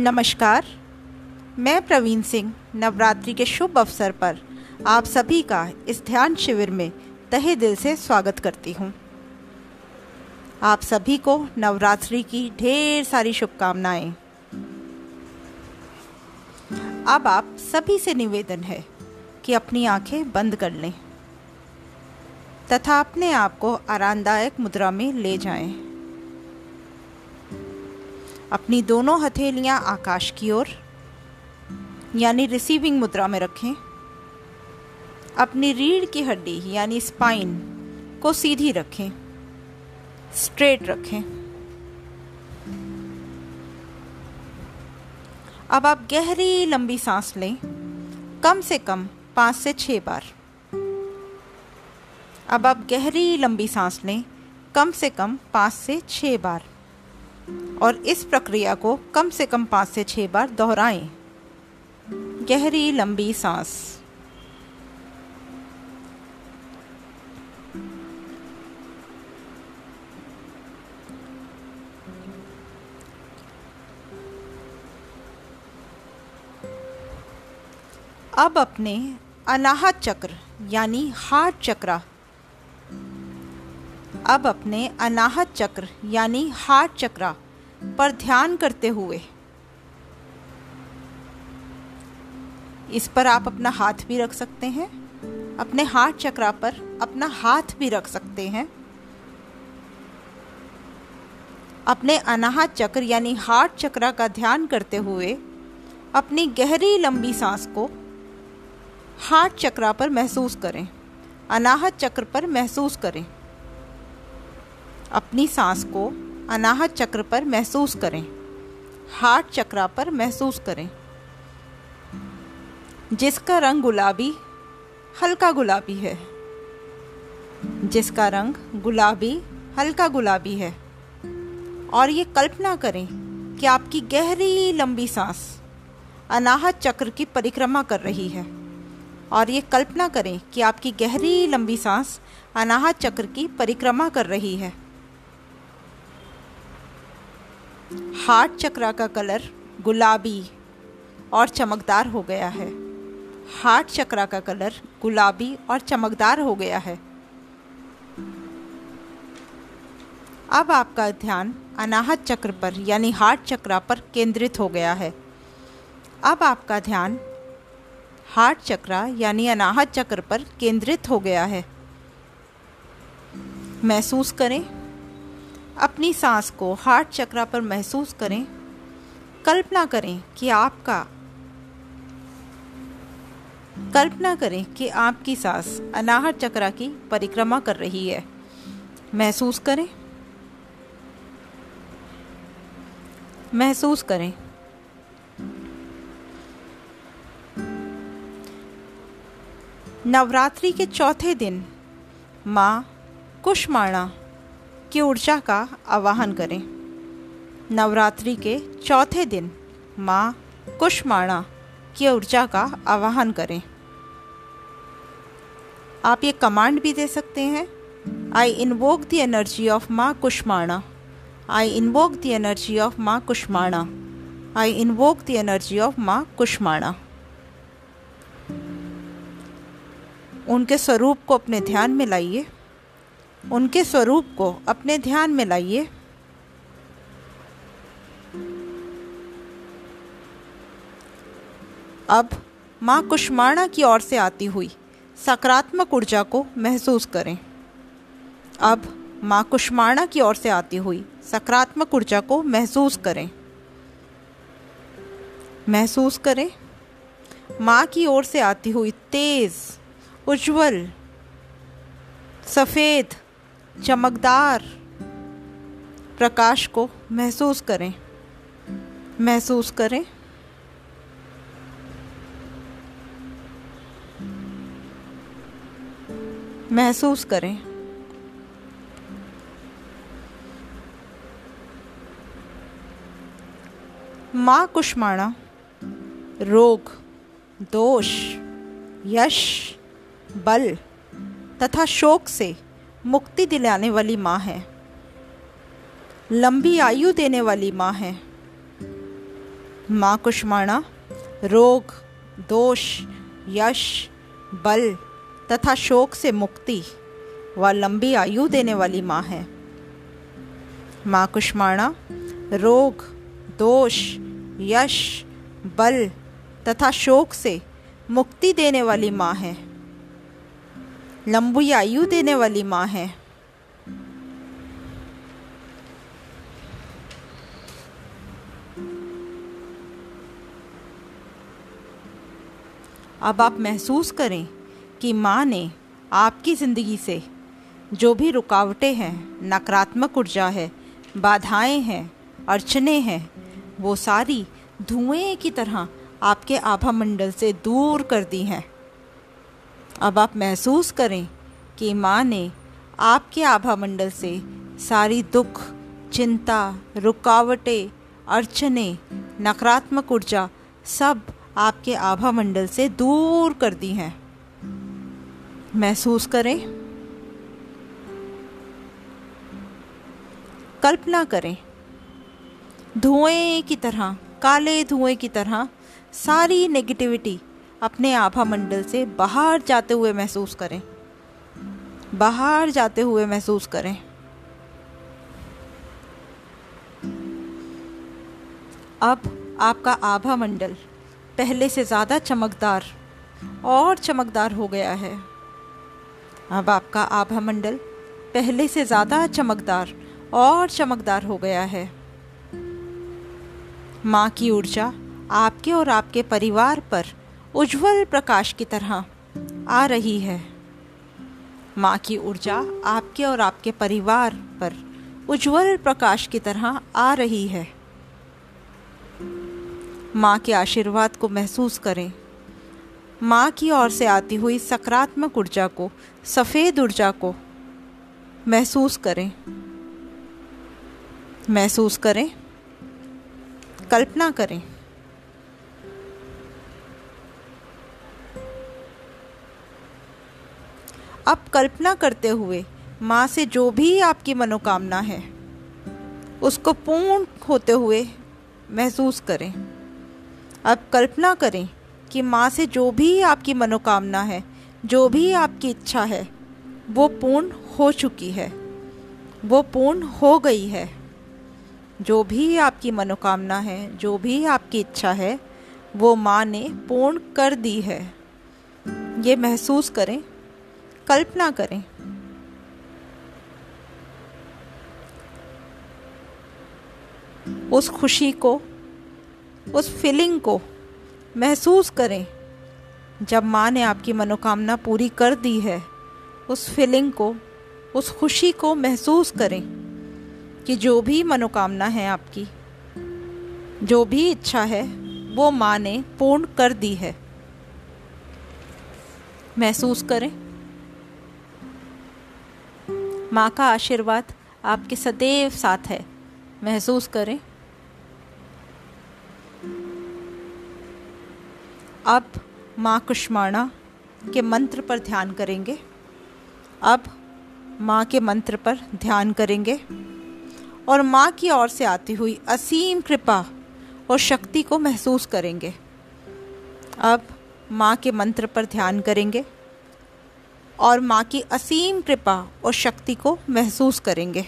नमस्कार। मैं प्रवीण सिंह, नवरात्रि के शुभ अवसर पर आप सभी का इस ध्यान शिविर में तहे दिल से स्वागत करती हूँ। आप सभी को नवरात्रि की ढेर सारी शुभकामनाएँ। अब आप सभी से निवेदन है कि अपनी आँखें बंद कर लें तथा अपने आप को आरामदायक मुद्रा में ले जाएँ। अपनी दोनों हथेलियाँ आकाश की ओर, यानी रिसीविंग मुद्रा में रखें। अपनी रीढ़ की हड्डी, यानी स्पाइन को सीधी रखें। स्ट्रेट रखें। अब आप गहरी लंबी सांस लें, कम से कम पाँच से छः बार। अब आप गहरी लंबी सांस लें, कम से कम पाँच से छः बार। और इस प्रक्रिया को कम से कम पाँच से छः बार दोहराएँ। गहरी लंबी सांस। अब अपने अनाहत चक्र, यानी हार्ट चक्रा अब अपने अनाहत चक्र, यानी हार्ट चक्रा, पर ध्यान करते हुए। इस पर आप अपना हाथ भी रख सकते हैं, अपने हार्ट चक्रा पर अपना हाथ भी रख सकते हैं। अपने अनाहत चक्र, यानी हार्ट चक्रा का ध्यान करते हुए, अपनी गहरी लंबी सांस को हार्ट चक्रा पर महसूस करें, अनाहत चक्र पर महसूस करें। अपनी सांस को अनाहत चक्र पर महसूस करें। हार्ट चक्रा पर महसूस करें। जिसका रंग गुलाबी, हल्का गुलाबी है। जिसका रंग गुलाबी, हल्का गुलाबी है। और ये कल्पना करें कि आपकी गहरी, लंबी सांस अनाहत चक्र की परिक्रमा कर रही है। और ये कल्पना करें कि आपकी गहरी, लंबी सांस अनाहत चक्र की परिक्रमा कर रही है। हार्ट चक्रा का कलर गुलाबी और चमकदार हो गया है। हार्ट चक्रा का कलर गुलाबी और चमकदार हो गया है। अब आपका ध्यान अनाहत चक्र पर, यानी हार्ट चक्रा पर केंद्रित हो गया है। अब आपका ध्यान हार्ट चक्रा, यानी अनाहत चक्र पर केंद्रित हो गया है। महसूस करें। अपनी सांस को हार्ट चक्रा पर महसूस करें। कल्पना करें कि आपका कल्पना करें कि आपकी सांस अनाहत चक्रा की परिक्रमा कर रही है। महसूस करें। महसूस करें। नवरात्रि के चौथे दिन, माँ कुष्माणा। की ऊर्जा का आवाहन करें। नवरात्रि के चौथे दिन माँ कुशमाणा की ऊर्जा का आवाहन करें। आप ये कमांड भी दे सकते हैं। I invoke the energy of Maa Kushmanda. I invoke the energy of Maa Kushmanda. I invoke the energy of Maa Kushmanda. उनके स्वरूप को अपने ध्यान में लाइए। उनके स्वरूप को अपने ध्यान में लाइए। अब माँ कुष्माणा की ओर से आती हुई सकारात्मक ऊर्जा को महसूस करें। अब माँ कुष्माणा की ओर से आती हुई सकारात्मक ऊर्जा को महसूस करें। महसूस करें, माँ की ओर से आती हुई तेज़, उज्जवल, सफ़ेद चमकदार प्रकाश को महसूस करें। महसूस करें। महसूस करें। माँ कुष्माणा, रोग, दोष, यश, बल तथा शोक से मुक्ति दिलाने वाली माँ है। लंबी आयु देने वाली माँ है। माँ कुष्माणा, रोग, दोष, यश, बल तथा शोक से मुक्ति व लंबी आयु देने वाली माँ है। माँ कुष्माणा, रोग, दोष, यश, बल तथा शोक से मुक्ति देने वाली माँ है। लंबी आयु देने वाली माँ है। अब आप महसूस करें कि माँ ने आपकी ज़िंदगी से जो भी रुकावटें हैं, नकारात्मक ऊर्जा है, बाधाएँ हैं, अड़चने हैं, वो सारी धुएँ की तरह आपके आभा मंडल से दूर कर दी हैं। अब आप महसूस करें कि माँ ने आपके आभा मंडल से सारी दुख, चिंता, रुकावटें, अड़चने, नकारात्मक ऊर्जा सब आपके आभा मंडल से दूर कर दी हैं। महसूस करें। कल्पना करें। धुएँ की तरह, काले धुएँ की तरह सारी नेगेटिविटी अपने आभा मंडल से बाहर जाते हुए महसूस करें। बाहर जाते हुए महसूस करें। अब आपका आभा मंडल पहले से ज़्यादा चमकदार और चमकदार हो गया है। अब आपका आभा मंडल पहले से ज़्यादा चमकदार और चमकदार हो गया है। माँ की ऊर्जा आपके और आपके परिवार पर उज्जवल प्रकाश की तरह आ रही है। माँ की ऊर्जा आपके और आपके परिवार पर उज्जवल प्रकाश की तरह आ रही है। माँ के आशीर्वाद को महसूस करें। माँ की ओर से आती हुई सकारात्मक ऊर्जा को, सफ़ेद ऊर्जा को महसूस करें। महसूस करें, कल्पना करें। अब कल्पना करते हुए माँ से जो भी आपकी मनोकामना है, उसको पूर्ण होते हुए महसूस करें। अब कल्पना करें कि माँ से जो भी आपकी मनोकामना है, जो भी आपकी इच्छा है, वो पूर्ण हो चुकी है। वो पूर्ण हो गई है। जो भी आपकी मनोकामना है, जो भी आपकी इच्छा है, वो माँ ने पूर्ण कर दी है। ये महसूस करें कल्पना करें। उस खुशी को, उस फीलिंग को महसूस करें, जब माँ ने आपकी मनोकामना पूरी कर दी है, उस फीलिंग को, उस खुशी को महसूस करें कि जो भी मनोकामना है आपकी, जो भी इच्छा है, वो माँ ने पूर्ण कर दी है। महसूस करें। माँ का आशीर्वाद आपके सदैव साथ है। महसूस करें। अब माँ कुष्माणा के मंत्र पर ध्यान करेंगे। अब माँ के मंत्र पर ध्यान करेंगे। और माँ की ओर से आती हुई असीम कृपा और शक्ति को महसूस करेंगे। अब माँ के मंत्र पर ध्यान करेंगे। और माँ की असीम कृपा और शक्ति को महसूस करेंगे।